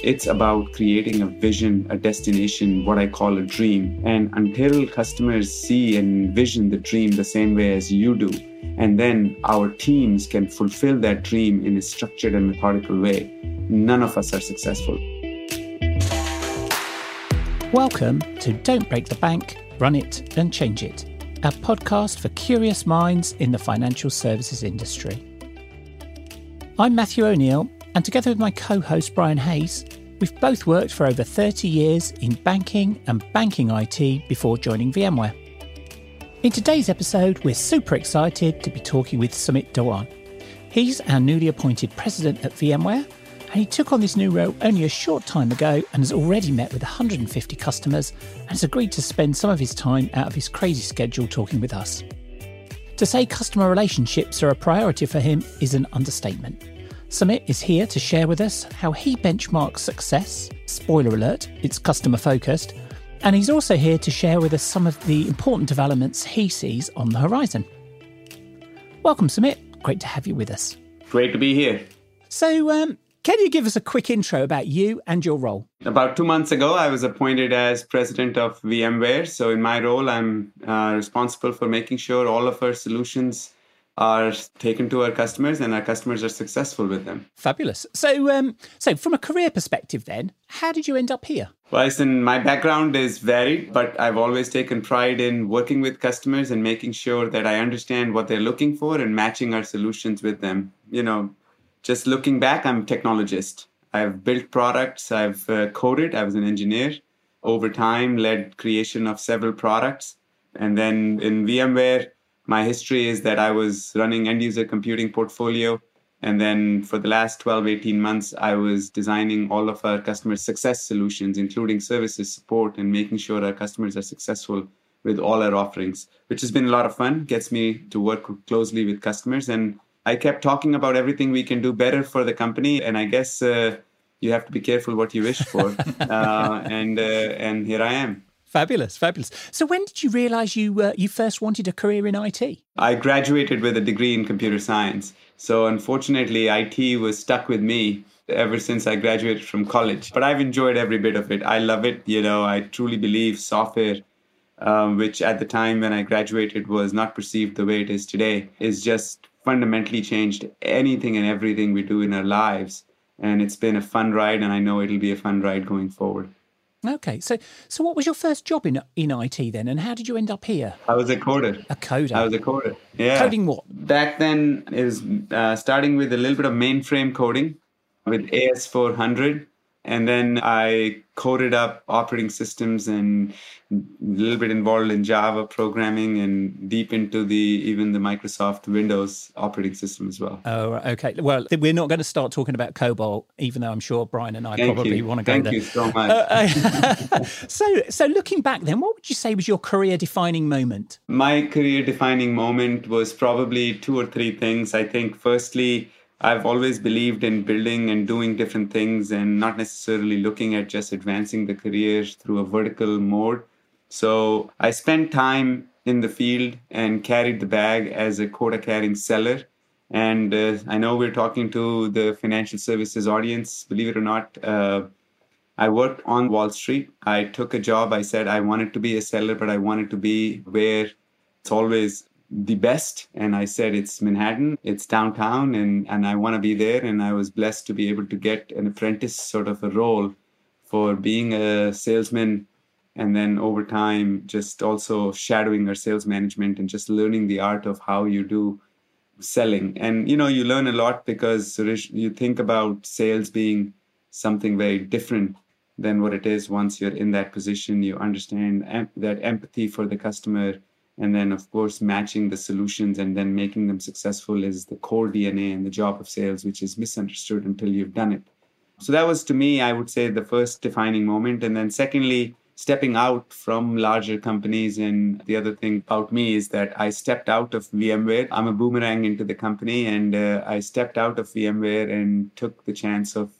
It's about creating a vision, a destination, what I call a dream. And until customers see and envision the dream the same way as you do, and then our teams can fulfill that dream in a structured and methodical way, none of us are successful. Welcome to Don't Break the Bank, Run It and Change It, a podcast for curious minds in the financial services industry. I'm Matthew O'Neill, and together with my co host Brian Hayes, we've both worked for over 30 years in banking and banking IT before joining VMware. In today's episode, we're super excited to be talking with Sumit Dhawan. He's our newly appointed president at VMware, and he took on this new role only a short time ago and has already met with 150 customers and has agreed to spend some of his time out of his crazy schedule talking with us. To say customer relationships are a priority for him is an understatement. Sumit is here to share with us how he benchmarks success. Spoiler alert, it's customer focused. And he's also here to share with us some of the important developments he sees on the horizon. Welcome, Sumit. Great to have you with us. Great to be here. So, um, can you give us a quick intro about you and your role? About two months ago, I was appointed as president of VMware. So, in my role, I'm uh, responsible for making sure all of our solutions are taken to our customers and our customers are successful with them. Fabulous. So, um, so from a career perspective, then, how did you end up here? Well, listen, my background is varied, but I've always taken pride in working with customers and making sure that I understand what they're looking for and matching our solutions with them. You know, just looking back, I'm a technologist. I've built products, I've uh, coded, I was an engineer. Over time, led creation of several products. And then in VMware, my history is that I was running end user computing portfolio. And then for the last 12, 18 months, I was designing all of our customer success solutions, including services support and making sure our customers are successful with all our offerings, which has been a lot of fun, gets me to work closely with customers. And I kept talking about everything we can do better for the company. And I guess uh, you have to be careful what you wish for. uh, and, uh, and here I am. Fabulous, fabulous. So, when did you realize you uh, you first wanted a career in IT? I graduated with a degree in computer science. So, unfortunately, IT was stuck with me ever since I graduated from college. But I've enjoyed every bit of it. I love it. You know, I truly believe software, um, which at the time when I graduated was not perceived the way it is today, is just fundamentally changed anything and everything we do in our lives. And it's been a fun ride, and I know it'll be a fun ride going forward. Okay, so so what was your first job in in IT then, and how did you end up here? I was a coder. A coder. I was a coder. Yeah. Coding what? Back then, it was uh, starting with a little bit of mainframe coding with AS400, and then I coded up operating systems and a little bit involved in Java programming and deep into the even the Microsoft Windows operating system as well. Oh, okay. Well, we're not going to start talking about COBOL, even though I'm sure Brian and I Thank probably you. want to go Thank there. Thank you so much. Uh, uh, so, so looking back, then, what would you say was your career-defining moment? My career defining moment was probably two or three things. I think, firstly, I've always believed in building and doing different things and not necessarily looking at just advancing the career through a vertical mode. So I spent time in the field and carried the bag as a quota carrying seller. And uh, I know we're talking to the financial services audience. Believe it or not, uh, I worked on Wall Street. I took a job. I said I wanted to be a seller, but I wanted to be where it's always the best and i said it's manhattan it's downtown and and i want to be there and i was blessed to be able to get an apprentice sort of a role for being a salesman and then over time just also shadowing our sales management and just learning the art of how you do selling. And you know you learn a lot because you think about sales being something very different than what it is once you're in that position. You understand em- that empathy for the customer and then of course matching the solutions and then making them successful is the core dna and the job of sales which is misunderstood until you've done it. So that was to me i would say the first defining moment. And then secondly stepping out from larger companies. And the other thing about me is that i stepped out of vmware. I'm a boomerang into the company. And uh, i stepped out of vmware and took the chance of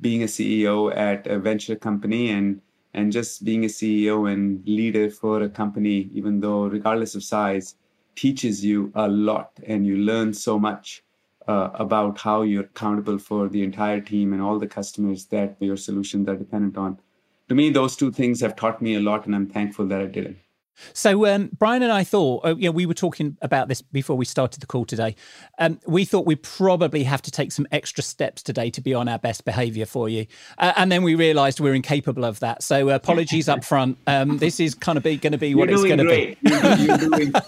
being a ceo at a venture company. And and just being a CEO and leader for a company, even though regardless of size, teaches you a lot and you learn so much uh, about how you're accountable for the entire team and all the customers that your solutions are dependent on. To me, those two things have taught me a lot, and I'm thankful that I did it. So um, Brian and I thought, uh, you know, we were talking about this before we started the call today. Um, we thought we probably have to take some extra steps today to be on our best behaviour for you, uh, and then we realised we're incapable of that. So uh, apologies up front. Um, this is kind of going to be what you're it's going to be. You're, you're doing.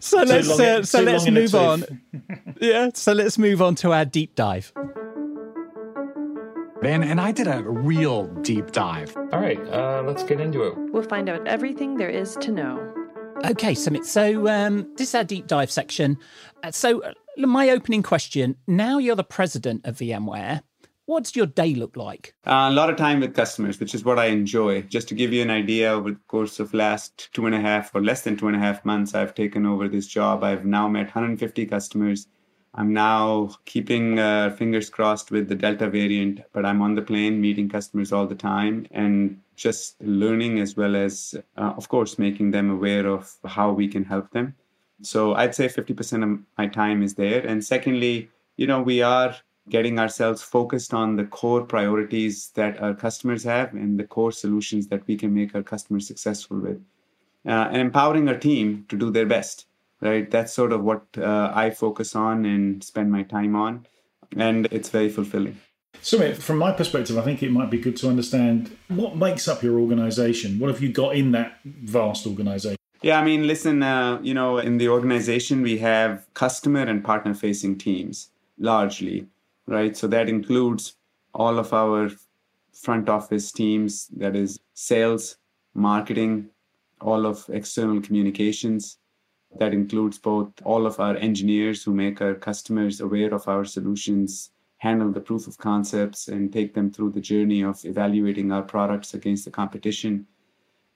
So let's uh, so let's move on. yeah. So let's move on to our deep dive. Man, and I did a real deep dive. All right, uh, let's get into it. We'll find out everything there is to know. Okay, Sumit. So um, this is our deep dive section. Uh, so uh, my opening question: Now you're the president of VMware. What's your day look like? Uh, a lot of time with customers, which is what I enjoy. Just to give you an idea, over the course of last two and a half or less than two and a half months, I've taken over this job. I've now met 150 customers I'm now keeping uh, fingers crossed with the Delta variant, but I'm on the plane meeting customers all the time and just learning as well as, uh, of course, making them aware of how we can help them. So I'd say 50% of my time is there. And secondly, you know, we are getting ourselves focused on the core priorities that our customers have and the core solutions that we can make our customers successful with, uh, and empowering our team to do their best right? That's sort of what uh, I focus on and spend my time on, and it's very fulfilling. So, from my perspective, I think it might be good to understand what makes up your organization. What have you got in that vast organization? Yeah, I mean, listen, uh, you know, in the organization, we have customer and partner facing teams largely, right? So that includes all of our front office teams, that is sales, marketing, all of external communications, that includes both all of our engineers who make our customers aware of our solutions, handle the proof of concepts, and take them through the journey of evaluating our products against the competition.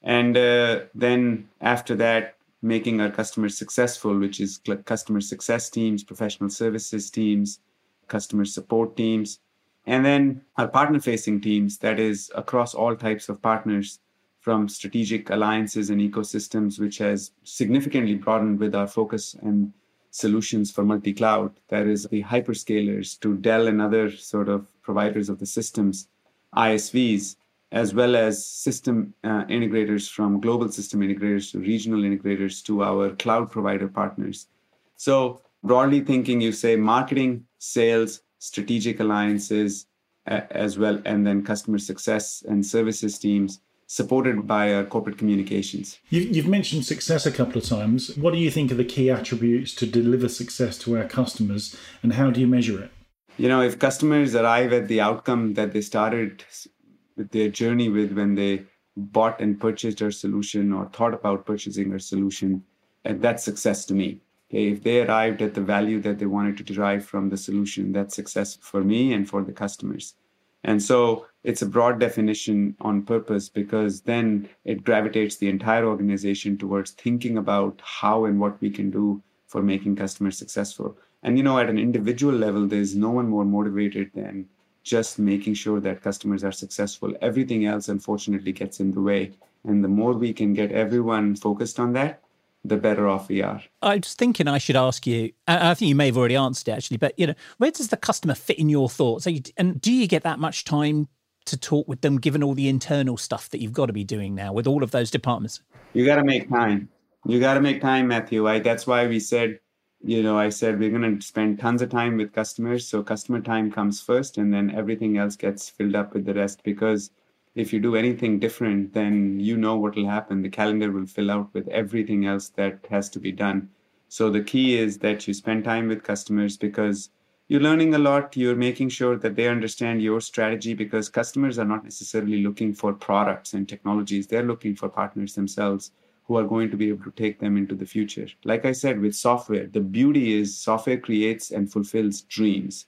And uh, then after that, making our customers successful, which is customer success teams, professional services teams, customer support teams, and then our partner facing teams, that is across all types of partners from strategic alliances and ecosystems, which has significantly broadened with our focus and solutions for multi cloud. That is the hyperscalers to Dell and other sort of providers of the systems, ISVs, as well as system uh, integrators from global system integrators to regional integrators to our cloud provider partners. So, broadly thinking, you say marketing, sales, strategic alliances, as well, and then customer success and services teams supported by uh, corporate communications. You've mentioned success a couple of times. What do you think are the key attributes to deliver success to our customers, and how do you measure it? You know, if customers arrive at the outcome that they started with their journey with when they bought and purchased our solution or thought about purchasing our solution, and that's success to me. Okay, if they arrived at the value that they wanted to derive from the solution, that's success for me and for the customers. And so it's a broad definition on purpose because then it gravitates the entire organization towards thinking about how and what we can do for making customers successful. And you know, at an individual level, there's no one more motivated than just making sure that customers are successful. Everything else, unfortunately, gets in the way. And the more we can get everyone focused on that, the better off we are. I was thinking I should ask you. I think you may have already answered it actually, but you know, where does the customer fit in your thoughts? And do you get that much time to talk with them, given all the internal stuff that you've got to be doing now with all of those departments? You got to make time. You got to make time, Matthew. I, that's why we said, you know, I said we're going to spend tons of time with customers. So customer time comes first, and then everything else gets filled up with the rest because if you do anything different, then you know what will happen. The calendar will fill out with everything else that has to be done. So the key is that you spend time with customers because you're learning a lot. You're making sure that they understand your strategy because customers are not necessarily looking for products and technologies. They're looking for partners themselves who are going to be able to take them into the future. Like I said, with software, the beauty is software creates and fulfills dreams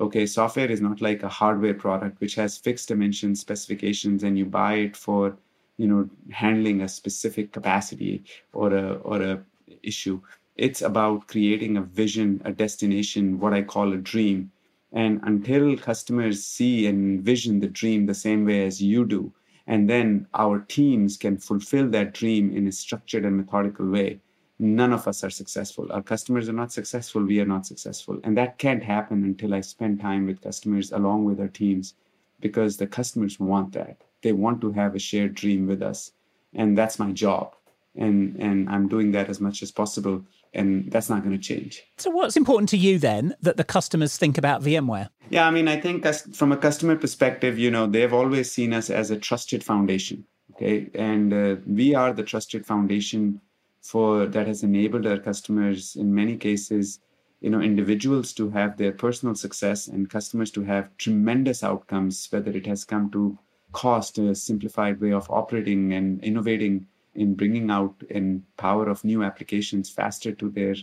okay software is not like a hardware product which has fixed dimensions specifications and you buy it for you know handling a specific capacity or a or a issue it's about creating a vision a destination what i call a dream and until customers see and envision the dream the same way as you do and then our teams can fulfill that dream in a structured and methodical way none of us are successful. Our customers are not successful, we are not successful. And that can't happen until I spend time with customers along with our teams because the customers want that. They want to have a shared dream with us. And that's my job. And and I'm doing that as much as possible. And that's not going to change. So, what's important to you then that the customers think about VMware? Yeah, I mean, I think from a customer perspective, you know, they've always seen us as a trusted foundation. Okay. And uh, we are the trusted foundation for that has enabled our customers in many cases you know individuals to have their personal success and customers to have tremendous outcomes whether it has come to cost a simplified way of operating and innovating in bringing out and power of new applications faster to their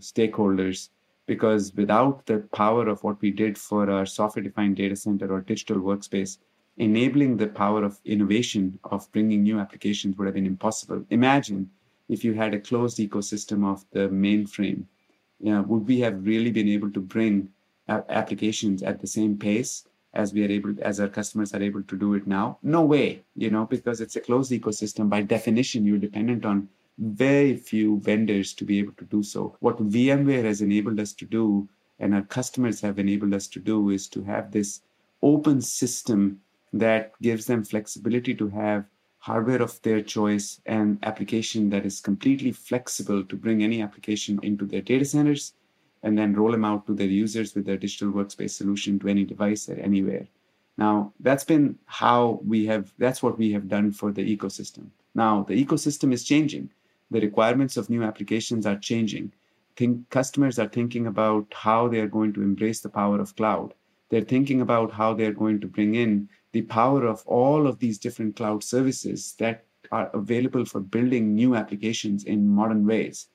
stakeholders. Because without the power of what we did for our software defined data center or digital workspace enabling the power of innovation of bringing new applications would have been impossible. Imagine if you had a closed ecosystem of the mainframe, you know, would we have really been able to bring applications at the same pace as we are able as our customers are able to do it now. No way you know because it's a closed ecosystem. By definition you're dependent on very few vendors to be able to do so. What vmware has enabled us to do and our customers have enabled us to do is to have this open system that gives them flexibility to have hardware of their choice and application that is completely flexible to bring any application into their data centers and then roll them out to their users with their digital workspace solution to any device at anywhere. Now, that's been how we have, that's what we have done for the ecosystem. Now, the ecosystem is changing. The requirements of new applications are changing. Think, customers are thinking about how they are going to embrace the power of cloud. They're thinking about how they're going to bring in the power of all of these different cloud services that are available for building new applications in modern ways.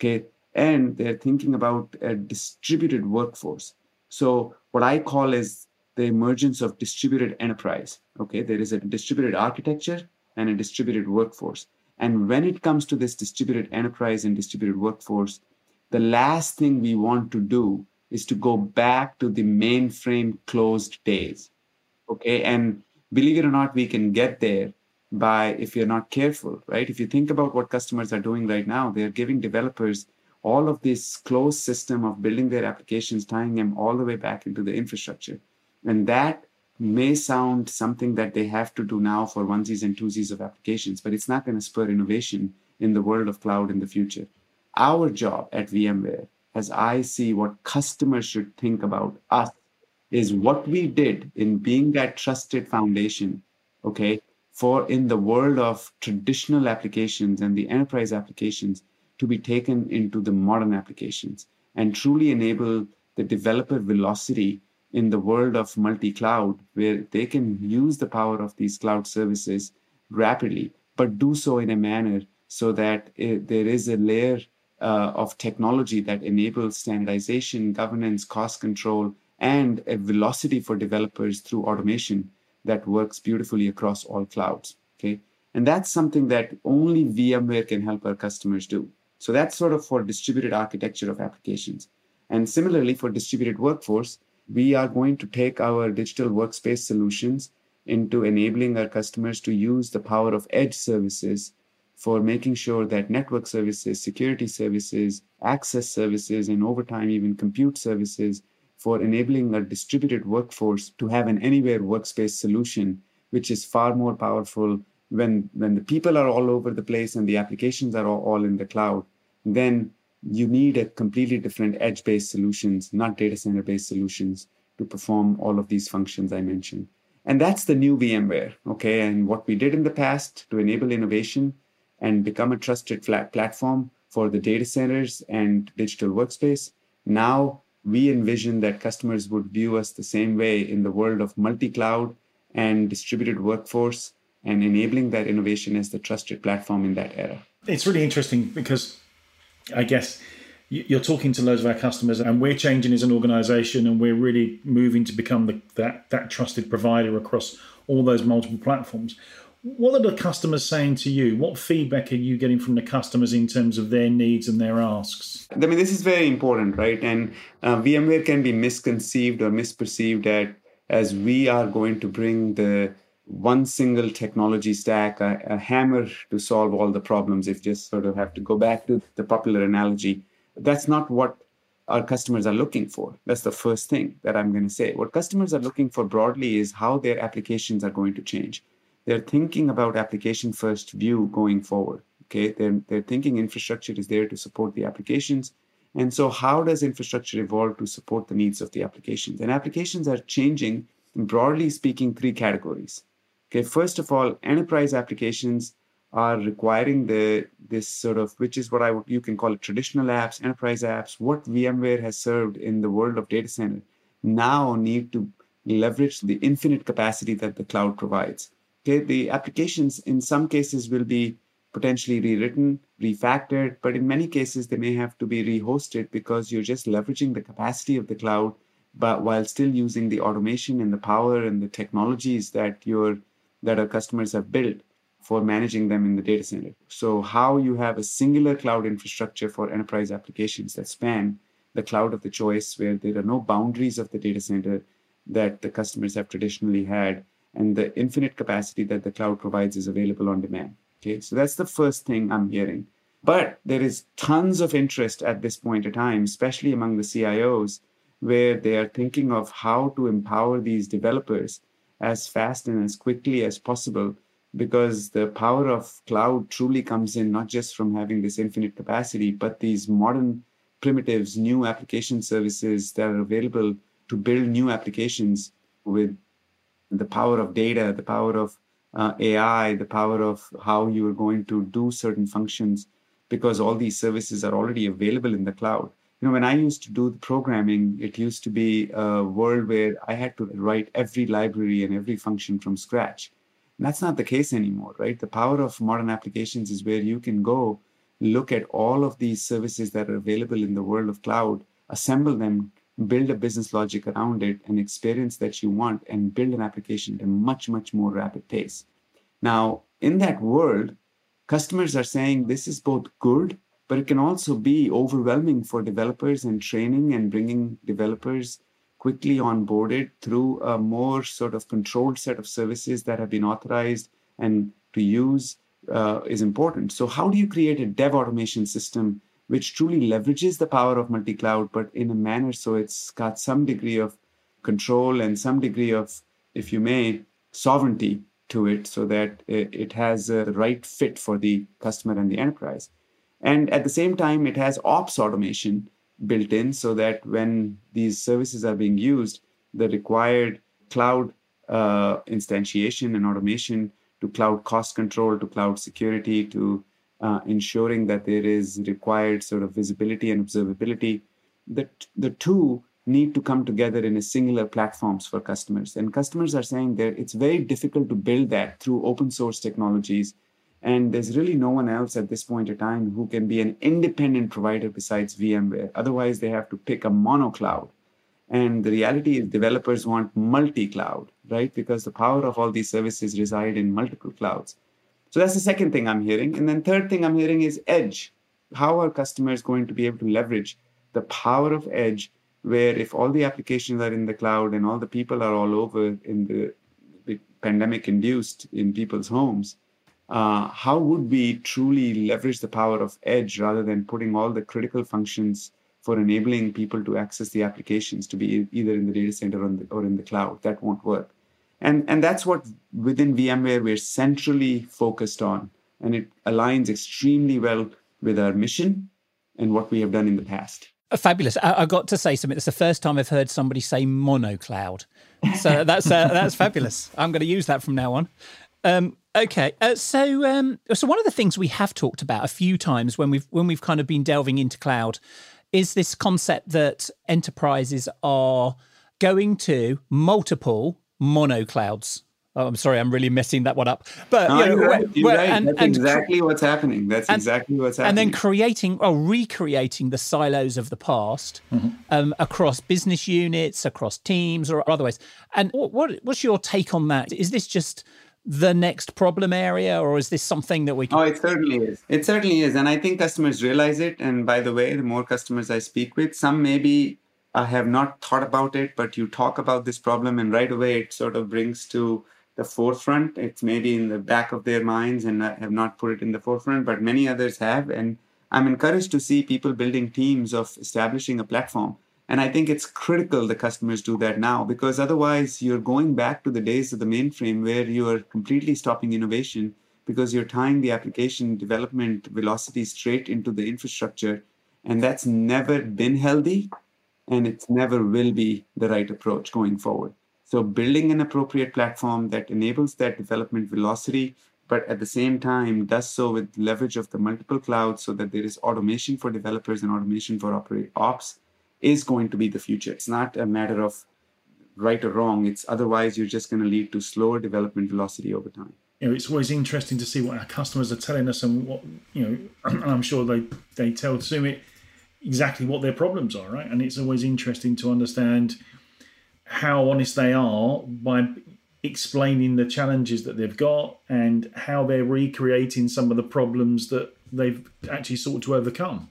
Okay. And they're thinking about a distributed workforce. So, what I call is the emergence of distributed enterprise. Okay. There is a distributed architecture and a distributed workforce. And when it comes to this distributed enterprise and distributed workforce, the last thing we want to do is to go back to the mainframe closed days okay and believe it or not we can get there by if you're not careful right if you think about what customers are doing right now they're giving developers all of this closed system of building their applications tying them all the way back into the infrastructure. And that may sound something that they have to do now for onesies and twosies of applications but it's not going to spur innovation in the world of cloud in the future. Our job at vmware as i see what customers should think about us is what we did in being that trusted foundation, okay, for in the world of traditional applications and the enterprise applications to be taken into the modern applications and truly enable the developer velocity in the world of multi cloud, where they can use the power of these cloud services rapidly, but do so in a manner so that it, there is a layer uh, of technology that enables standardization, governance, cost control, and a velocity for developers through automation that works beautifully across all clouds. Okay. And that's something that only VMware can help our customers do. So that's sort of for distributed architecture of applications. And similarly, for distributed workforce, we are going to take our digital workspace solutions into enabling our customers to use the power of edge services for making sure that network services, security services, access services, and over time, even compute services for enabling a distributed workforce to have an anywhere workspace solution, which is far more powerful when, when the people are all over the place and the applications are all, all in the cloud, then you need a completely different edge based solutions, not data center based solutions to perform all of these functions I mentioned. And that's the new VMware, okay? And what we did in the past to enable innovation and become a trusted flat platform for the data centers and digital workspace. Now we envision that customers would view us the same way in the world of multi cloud and distributed workforce and enabling that innovation as the trusted platform in that era. It's really interesting because I guess you're talking to loads of our customers and we're changing as an organization and we're really moving to become the, that, that trusted provider across all those multiple platforms what are the customers saying to you? What feedback are you getting from the customers in terms of their needs and their asks? I mean, this is very important, right? And uh, VMware can be misconceived or misperceived at as we are going to bring the one single technology stack, a, a, hammer to solve all the problems. If just sort of have to go back to the popular analogy, that's not what our customers are looking for. That's the first thing that I'm going to say. What customers are looking for broadly is how their applications are going to change. They're thinking about application first view going forward. Okay, they're, they're thinking infrastructure is there to support the applications. And so, how does infrastructure evolve to support the needs of the applications? And applications are changing, broadly speaking, three categories. Okay, first of all, enterprise applications are requiring the this sort of which is what I you can call it traditional apps, enterprise apps. What VMware has served in the world of data center now need to leverage the infinite capacity that the cloud provides. Okay, the applications in some cases will be potentially rewritten, refactored, but in many cases they may have to be rehosted because you're just leveraging the capacity of the cloud, but while still using the automation and the power and the technologies that your that our customers have built for managing them in the data center. So, how you have a singular cloud infrastructure for enterprise applications that span the cloud of the choice, where there are no boundaries of the data center that the customers have traditionally had, and the infinite capacity that the cloud provides is available on demand. Okay, so that's the first thing I'm hearing. But there is tons of interest at this point in time, especially among the CIOs, where they are thinking of how to empower these developers as fast and as quickly as possible because the power of cloud truly comes in not just from having this infinite capacity, but these modern primitives, new application services that are available to build new applications with the power of data, the power of uh, AI, the power of how you are going to do certain functions, because all these services are already available in the cloud. You know, when I used to do the programming, it used to be a world where I had to write every library and every function from scratch. And that's not the case anymore, right? The power of modern applications is where you can go look at all of these services that are available in the world of cloud, assemble them, build a business logic around it, an experience that you want, and build an application at a much, much more rapid pace. Now, in that world, customers are saying this is both good, but it can also be overwhelming for developers and training and bringing developers quickly onboarded through a more sort of controlled set of services that have been authorized and to use uh, is important. So, how do you create a dev automation system which truly leverages the power of multi cloud, but in a manner so it's got some degree of control and some degree of, if you may, sovereignty to it so that it has the right fit for the customer and the enterprise. And at the same time, it has ops automation built in so that when these services are being used, the required cloud uh, instantiation and automation to cloud cost control, to cloud security, to uh, ensuring that there is required sort of visibility and observability. The, the two need to come together in a singular platforms for customers. And customers are saying that it's very difficult to build that through open source technologies and there's really no one else at this point in time who can be an independent provider besides VMware. Otherwise, they have to pick a mono cloud. And the reality is, developers want multi cloud, right? Because the power of all these services reside in multiple clouds. So that's the second thing I'm hearing. And then, third thing I'm hearing is edge. How are customers going to be able to leverage the power of edge, where if all the applications are in the cloud and all the people are all over in the, pandemic induced in people's homes, uh, how would we truly leverage the power of edge rather than putting all the critical functions for enabling people to access the applications to be either in the data center or in the, or in the cloud? That won't work. And and that's what within vmware we're centrally focused on and it aligns extremely well with our mission and what we have done in the past. Uh, fabulous. I, I got to say something. It's the first time i've heard somebody say monocloud. So that's uh, that's fabulous. I'm going to use that from now on. Um, okay, uh, so um, so one of the things we have talked about a few times when we've when we've kind of been delving into cloud is this concept that enterprises are going to multiple mono clouds. Oh, I'm sorry, I'm really messing that one up. But no, you know, right. Right. And, That's and, exactly what's happening. That's and, exactly what's happening. And then creating or recreating the silos of the past mm-hmm. um, across business units, across teams, or otherwise. And what, what's your take on that? Is this just the next problem area or is this something that we can oh it certainly is it certainly is and i think customers realize it and by the way the more customers i speak with some maybe uh, have not thought about it but you talk about this problem and right away it sort of brings to the forefront. It's maybe in the back of their minds and i have not put it in the forefront, but many others have. And I'm encouraged to see people building teams of establishing a platform. And I think it's critical the customers do that now because otherwise you're going back to the days of the mainframe where you are completely stopping innovation because you're tying the application development velocity straight into the infrastructure. And that's never been healthy and it never will be the right approach going forward. So, building an appropriate platform that enables that development velocity, but at the same time does so with leverage of the multiple clouds so that there is automation for developers and automation for ops is going to be the future. It's not a matter of right or wrong. It's otherwise you're just going to lead to slower development velocity over time. You know, it's always interesting to see what our customers are telling us and what you know. And I'm sure they they tell Sumit exactly what their problems are, right? And it's always interesting to understand how honest they are by explaining the challenges that they've got and how they're recreating some of the problems that they've actually sought to overcome.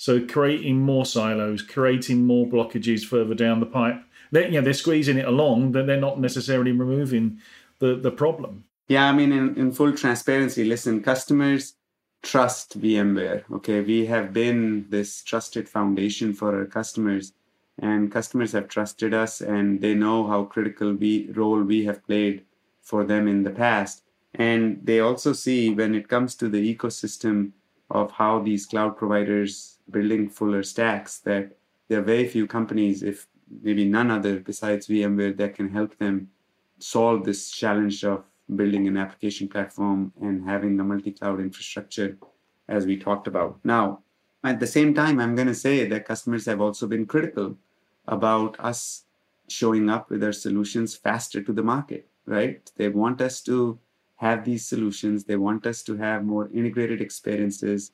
So creating more silos, creating more blockages further down the pipe. They're, you know, they're squeezing it along, but they're not necessarily removing the, the problem. Yeah, I mean, in, in full transparency, listen, customers trust VMware. Okay, we have been this trusted foundation for our customers and customers have trusted us and they know how critical we role we have played for them in the past and they also see when it comes to the ecosystem of how these cloud providers building fuller stacks that there are very few companies if maybe none other besides vmware that can help them solve this challenge of building an application platform and having the multi-cloud infrastructure as we talked about now at the same time i'm going to say that customers have also been critical about us showing up with our solutions faster to the market, right? They want us to have these solutions, they want us to have more integrated experiences,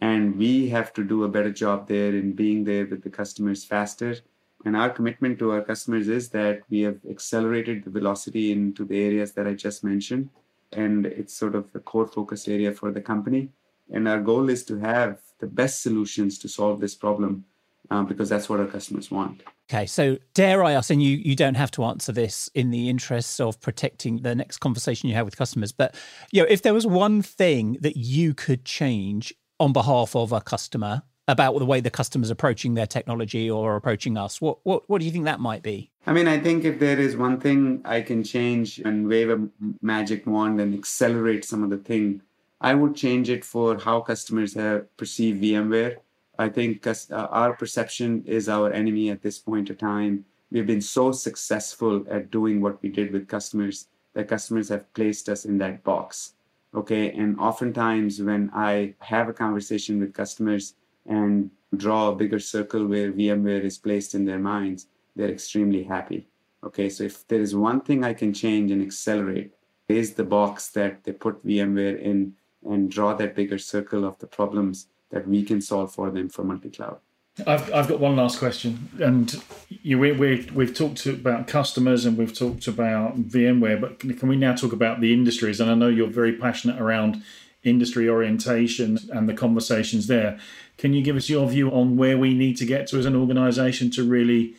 and we have to do a better job there in being there with the customers faster. And our commitment to our customers is that we have accelerated the velocity into the areas that I just mentioned. And it's sort of a core focus area for the company. And our goal is to have the best solutions to solve this problem um, because that's what our customers want. Okay, so dare I ask, and you, you don't have to answer this in the interests of protecting the next conversation you have with customers, but you know, if there was one thing that you could change on behalf of a customer about the way the customer's approaching their technology or approaching us, what, what what do you think that might be? I mean, I think if there is one thing I can change and wave a magic wand and accelerate some of the thing, I would change it for how customers have perceived VMware I think uh, our perception is our enemy at this point of time. We've been so successful at doing what we did with customers that customers have placed us in that box. Okay. And oftentimes, when I have a conversation with customers and draw a bigger circle where VMware is placed in their minds, they're extremely happy. Okay. So, if there is one thing I can change and accelerate, is the box that they put VMware in and draw that bigger circle of the problems that we can solve for them for multi-cloud. I've, I've got one last question, and you, we, we, we've talked about customers and we've talked about VMware, but can we now talk about the industries? And I know you're very passionate around industry orientation and the conversations there. Can you give us your view on where we need to get to as an organization to really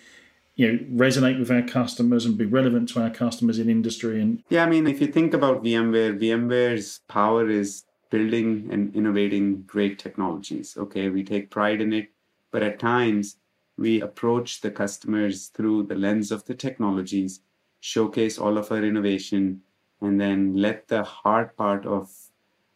you know resonate with our customers and be relevant to our customers in industry and yeah i mean if you think about vmware vmware's power is building and innovating great technologies. Okay, we take pride in it, but at times we approach the customers through the lens of the technologies, showcase all of our innovation, and then let the hard part of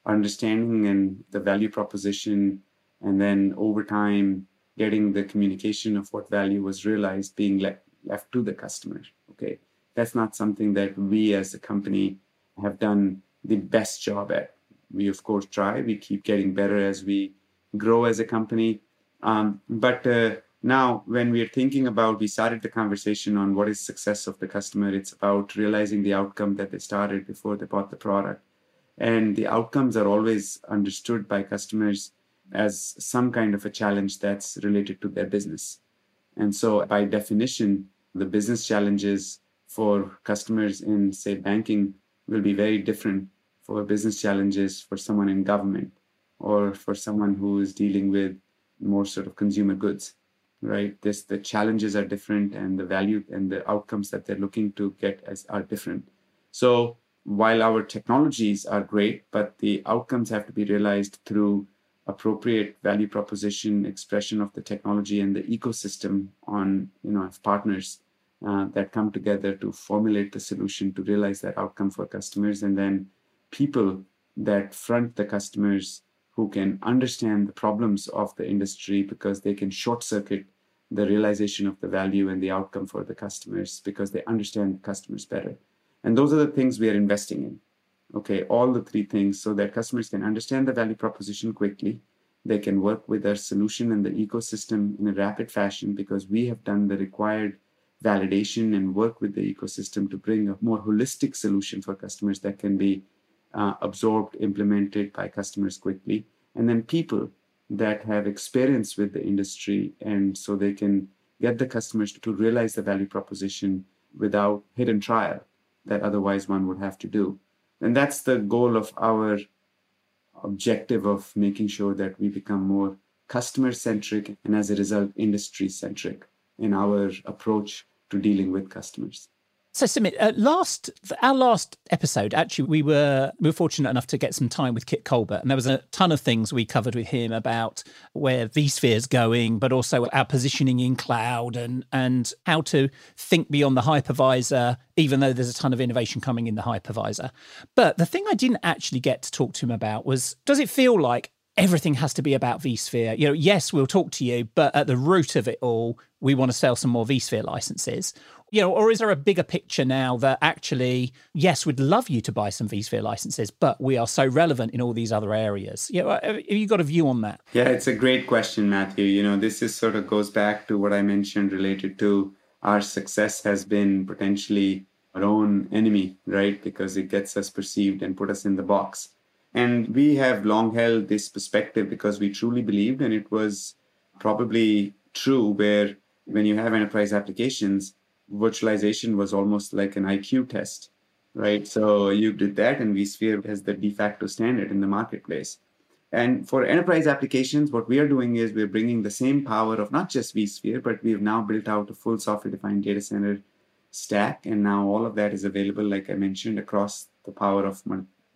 understanding and the value proposition, and then over time getting the communication of what value was realized being le- left to the customer. Okay, that's not something that we as a company have done the best job at we of course try. We keep getting better as we grow as a company. Um, but uh, now when we're thinking about we started the conversation on what is success of the customer. It's about realizing the outcome that they started before they bought the product. And the outcomes are always understood by customers as some kind of a challenge that's related to their business. And so by definition the business challenges for customers in say banking will be very different for business challenges for someone in government or for someone who is dealing with more sort of consumer goods right? This the challenges are different and the value and the outcomes that they're looking to get as are different. So while our technologies are great, but the outcomes have to be realized through appropriate value proposition expression of the technology and the ecosystem on you know partners uh, that come together to formulate the solution to realize that outcome for customers and then people that front the customers who can understand the problems of the industry because they can short circuit the realization of the value and the outcome for the customers because they understand the customers better. And those are the things we are investing in. Okay all the three things so that customers can understand the value proposition quickly. They can work with our solution and the ecosystem in a rapid fashion because we have done the required validation and work with the ecosystem to bring a more holistic solution for customers that can be uh, absorbed implemented by customers quickly. And then people that have experience with the industry and so they can get the customers to realize the value proposition without hidden trial that otherwise one would have to do. And that's the goal of our objective of making sure that we become more customer centric and as a result industry centric in our approach to dealing with customers so, Sumit, uh, last our last episode, actually, we were we were fortunate enough to get some time with Kit Colbert, and there was a ton of things we covered with him about where vSphere is going, but also our positioning in cloud and and how to think beyond the hypervisor, even though there's a ton of innovation coming in the hypervisor. But the thing I didn't actually get to talk to him about was, does it feel like everything has to be about vSphere. You know, yes, we'll talk to you, but at the root of it all, we want to sell some more vSphere licenses. You know, or is there a bigger picture now that actually, yes, we'd love you to buy some vSphere licenses, but we are so relevant in all these other areas? You know, have you got a view on that? Yeah, it's a great question, Matthew. You know, this is sort of goes back to what I mentioned related to our success has been potentially our own enemy, right? Because it gets us perceived and put us in the box. And we have long held this perspective because we truly believed, and it was probably true, where when you have enterprise applications, virtualization was almost like an IQ test, right? So you did that, and vSphere has the de facto standard in the marketplace. And for enterprise applications, what we are doing is we're bringing the same power of not just vSphere, but we've now built out a full software defined data center stack. And now all of that is available, like I mentioned, across the power of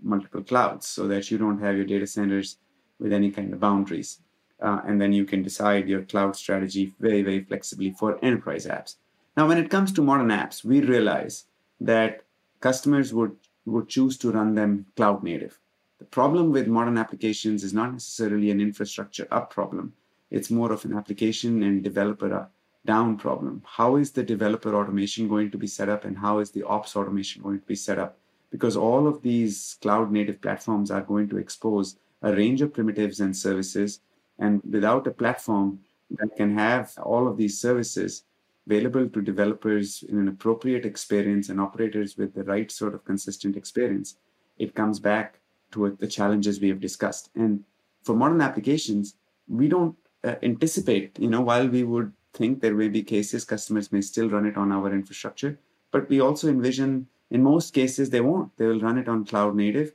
multiple clouds so that you don't have your data centers with any kind of boundaries. Uh, and then you can decide your cloud strategy very, very flexibly for enterprise apps. Now, when it comes to modern apps, we realize that customers would, would choose to run them cloud native. The problem with modern applications is not necessarily an infrastructure up problem, it's more of an application and developer down problem. How is the developer automation going to be set up, and how is the ops automation going to be set up? because all of these cloud native platforms are going to expose a range of primitives and services. And without a platform that can have all of these services available to developers in an appropriate experience and operators with the right sort of consistent experience, it comes back to the challenges we have discussed. And for modern applications, we don't uh, anticipate, you know, while we would think there may be cases customers may still run it on our infrastructure, but we also envision in most cases, they won't. They will run it on cloud native,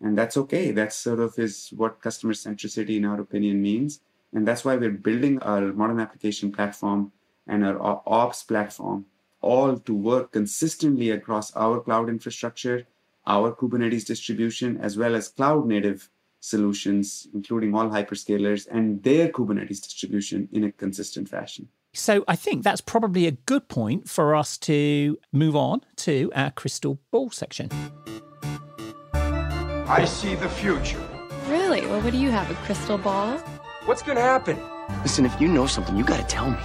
and that's okay. That sort of is what customer centricity, in our opinion, means. And that's why we're building our modern application platform and our ops platform all to work consistently across our cloud infrastructure, our Kubernetes distribution, as well as cloud native solutions, including all hyperscalers and their Kubernetes distribution in a consistent fashion. So I think that's probably a good point for us to move on to our crystal ball section. I see the future. Really? Well, what do you have? A crystal ball? What's going to happen? Listen, if you know something, you got to tell me.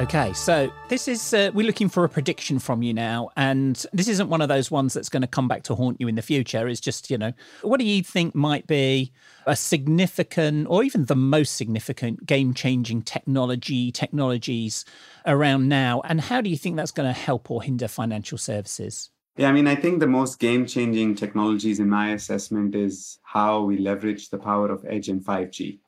Okay, so this is uh, we're looking for a prediction from you now, and this isn't one of those ones that's going to come back to haunt you in the future. It's just you know, what do you think might be a significant, or even the most significant, game-changing technology technologies around now, and how do you think that's going to help or hinder financial services? Yeah, I mean, I think the most game-changing technologies, in my assessment, is how we leverage the power of edge and 5G.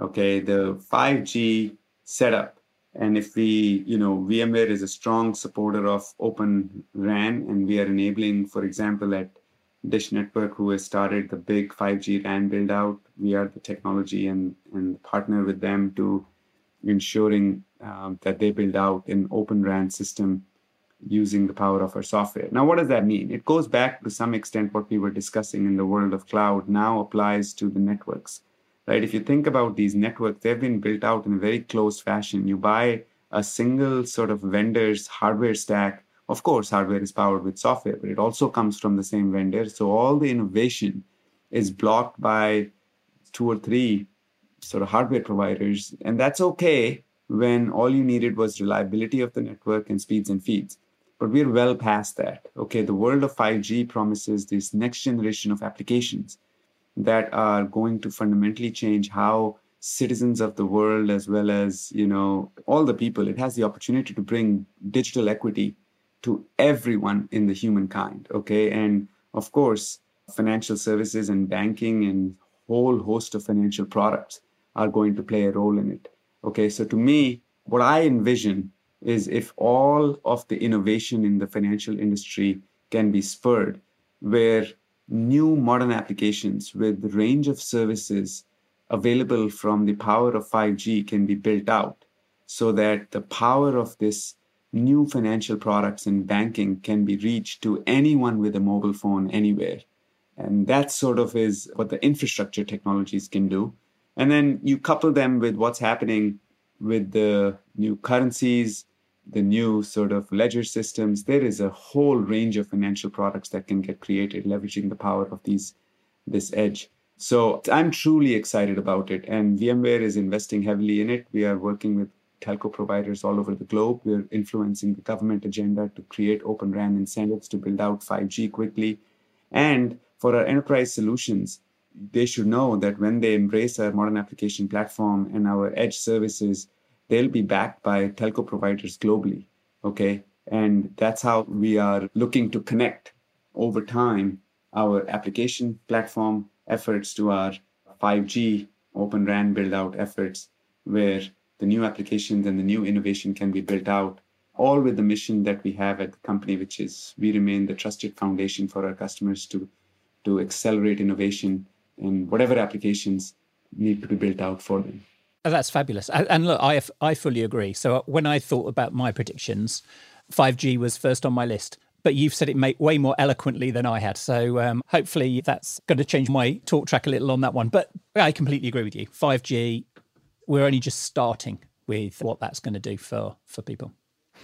Okay, the 5G setup and if we, you know, VMware is a strong supporter of Open RAN, and we are enabling, for example, at Dish Network, who has started the big 5G RAN build out, we are the technology and, and partner with them to ensuring um, that they build out an Open RAN system using the power of our software. Now, what does that mean? It goes back to some extent what we were discussing in the world of cloud now applies to the networks, right? If you think about these networks, they've been built out in a very closed fashion. You buy a single sort of vendor's hardware stack. Of course, hardware is powered with software, but it also comes from the same vendor. So all the innovation is blocked by two or three sort of hardware providers. And that's okay when all you needed was reliability of the network and speeds and feeds. But we're well past that. Okay, the world of 5G promises this next generation of applications that are going to fundamentally change how citizens of the world as well as you know all the people it has the opportunity to bring digital equity to everyone in the humankind okay? And of course financial services and banking and whole host of financial products are going to play a role in it okay? So to me what i envision is if all of the innovation in the financial industry can be spurred where new modern applications with range of services available from the power of 5G can be built out so that the power of this new financial products in banking can be reached to anyone with a mobile phone anywhere. And that sort of is what the infrastructure technologies can do. And then you couple them with what's happening with the new currencies, the new sort of ledger systems. There is a whole range of financial products that can get created leveraging the power of these this edge. So I'm truly excited about it. And VMware is investing heavily in it. We are working with telco providers all over the globe. We're influencing the government agenda to create open RAN incentives to build out 5G quickly. And for our enterprise solutions, they should know that when they embrace our modern application platform and our edge services, they'll be backed by telco providers globally. Okay. And that's how we are looking to connect over time our application platform efforts to our 5G Open RAN build out efforts, where the new applications and the new innovation can be built out, all with the mission that we have at the company, which is we remain the trusted foundation for our customers to, to accelerate innovation in whatever applications need to be built out for them. Oh, that's fabulous. And look, I, I fully agree. So when I thought about my predictions, 5G was first on my list but you've said it way more eloquently than I had. So um, hopefully that's going to change my talk track a little on that one. But I completely agree with you. 5G, we're only just starting with what that's going to do for, for people.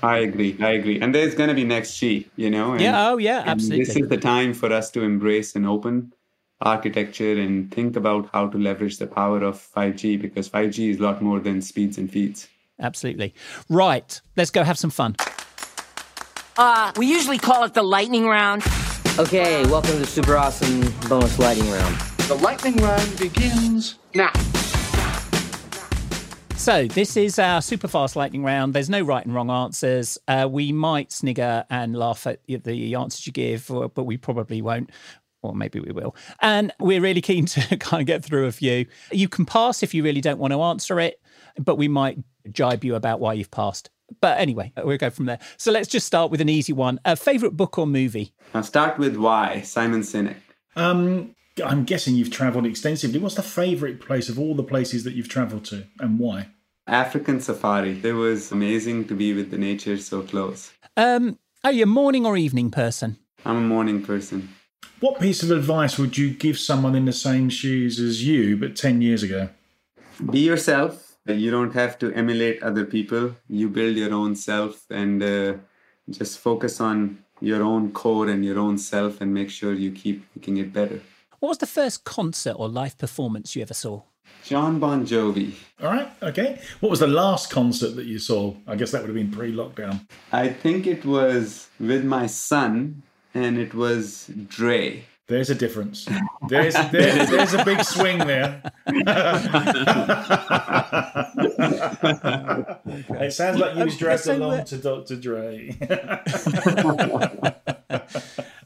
I agree. I agree. And there's going to be next G, you know? And, yeah. Oh, yeah. Absolutely. This is the time for us to embrace and open architecture and think about how to leverage the power of 5G because 5G is a lot more than speeds and feeds. Absolutely. Right. Let's go have some fun. Uh, we usually call it the lightning round. Okay, welcome to the super awesome bonus lightning round. The lightning round begins now. So, this is our super fast lightning round. There's no right and wrong answers. Uh, we might snigger and laugh at the answers you give, but we probably won't. Or maybe we will. And we're really keen to kind of get through a few. You can pass if you really don't want to answer it, but we might jibe you about why you've passed. But anyway, we'll go from there. So let's just start with an easy one. A favorite book or movie? I'll start with why, Simon Sinek. Um, I'm guessing you've traveled extensively. What's the favorite place of all the places that you've traveled to and why? African safari. It was amazing to be with the nature so close. Um, are you a morning or evening person? I'm a morning person. What piece of advice would you give someone in the same shoes as you, but 10 years ago? Be yourself you don't have to emulate other people you build your own self and uh, just focus on your own core and your own self and make sure you keep making it better what was the first concert or live performance you ever saw Jon Bon Jovi. All right, okay. What was the last concert that you saw? I guess that would have been pre lockdown. I think it was with my son, and it was Dre. There's a difference. There's there's, there's a big swing there. it sounds like you was dressed along to Dr. Dre.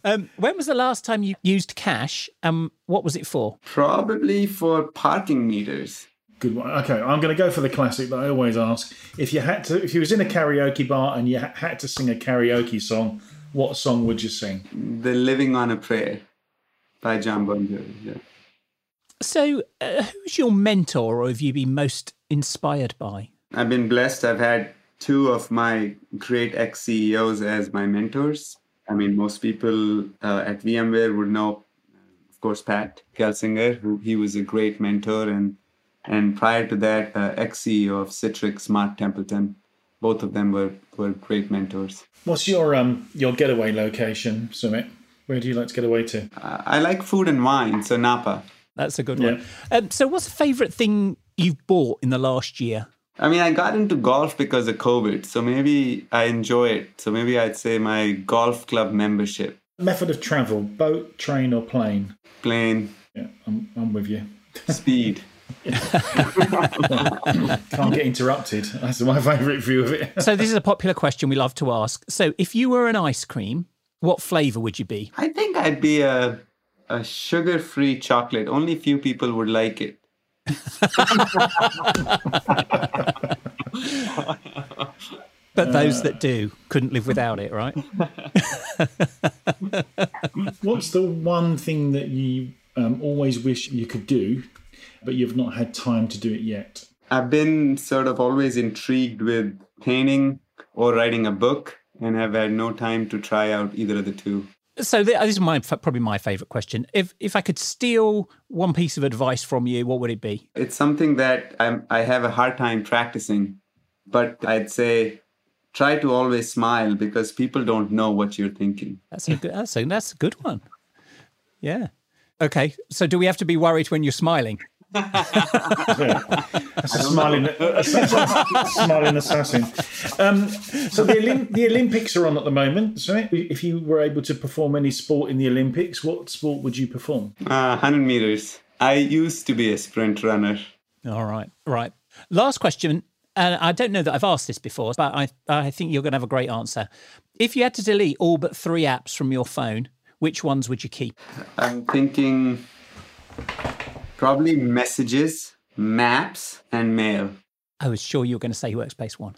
um, when was the last time you used cash? and what was it for? Probably for parking meters. Good one. Okay, I'm going to go for the classic that I always ask. If you had to, if you was in a karaoke bar and you had to sing a karaoke song, what song would you sing? The Living on a Prayer by Jon Bon Jovi. Yeah. So, uh, who's your mentor, or have you been most inspired by? I've been blessed. I've had two of my great ex CEOs as my mentors. I mean, most people uh, at VMware would know, of course, Pat Gelsinger, who he was a great mentor, and and prior to that, uh, ex CEO of Citrix, Mark Templeton. Both of them were, were great mentors. What's your um your getaway location, Sumit? Where do you like to get away to? Uh, I like food and wine, so Napa. That's a good yeah. one. Um, so, what's the favourite thing you've bought in the last year? I mean, I got into golf because of COVID, so maybe I enjoy it. So maybe I'd say my golf club membership. Method of travel: boat, train, or plane? Plane. Yeah, I'm, I'm with you. Speed. Can't get interrupted. That's my favourite view of it. so this is a popular question we love to ask. So if you were an ice cream, what flavour would you be? I think I'd be a a sugar-free chocolate. Only a few people would like it. but those that do couldn't live without it, right? What's the one thing that you um, always wish you could do, but you've not had time to do it yet? I've been sort of always intrigued with painting or writing a book, and have had no time to try out either of the two. So this is my probably my favorite question. If if I could steal one piece of advice from you, what would it be? It's something that I'm, I have a hard time practicing, but I'd say try to always smile because people don't know what you're thinking. That's a good. That's a, that's a good one. Yeah. Okay. So do we have to be worried when you're smiling? yeah. That's a smiling, a, smiling assassin. Um, so the, Olymp- the Olympics are on at the moment. So if you were able to perform any sport in the Olympics, what sport would you perform? Uh, 100 meters. I used to be a sprint runner. All right, right. Last question, and I don't know that I've asked this before, but I, I think you're going to have a great answer. If you had to delete all but three apps from your phone, which ones would you keep? I'm thinking Probably messages, maps, and mail. I was sure you were going to say Workspace ONE.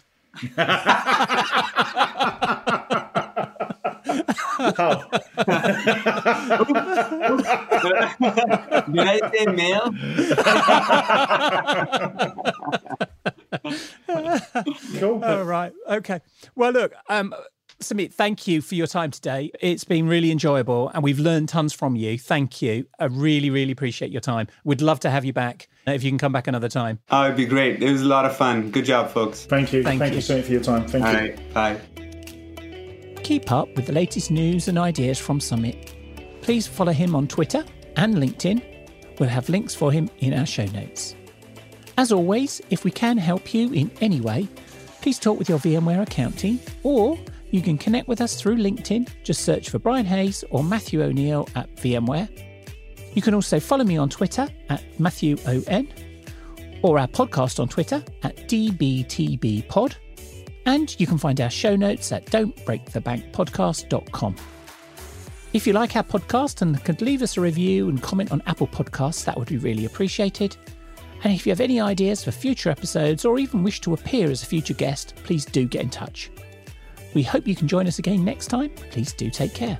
oh. Did I say mail? cool. All right. Okay. Well, look. Um, Sumit, thank you for your time today. It's been really enjoyable and we've learned tons from you. Thank you. I really, really appreciate your time. We'd love to have you back uh, if you can come back another time. Oh, it'd be great. It was a lot of fun. Good job, folks. Thank you. Thank, Thank you. you so much for your time. Thank All you. All right. Bye. Keep up with the latest news and ideas from Sumit. Please follow him on Twitter and LinkedIn. We'll have links for him in our show notes. As always, if we can help you in any way, please talk with your VMware account team or you can connect with us through LinkedIn. Just search for Brian Hayes or Matthew O'Neill at VMware. You can also follow me on Twitter at Matthew ON or our podcast on Twitter at DBTBpod. And you can find our show notes at don'tbreakthebankpodcast.com. If you like our podcast and could leave us a review and comment on Apple Podcasts, that would be really appreciated. And if you have any ideas for future episodes or even wish to appear as a future guest, please do get in touch. We hope you can join us again next time. Please do take care.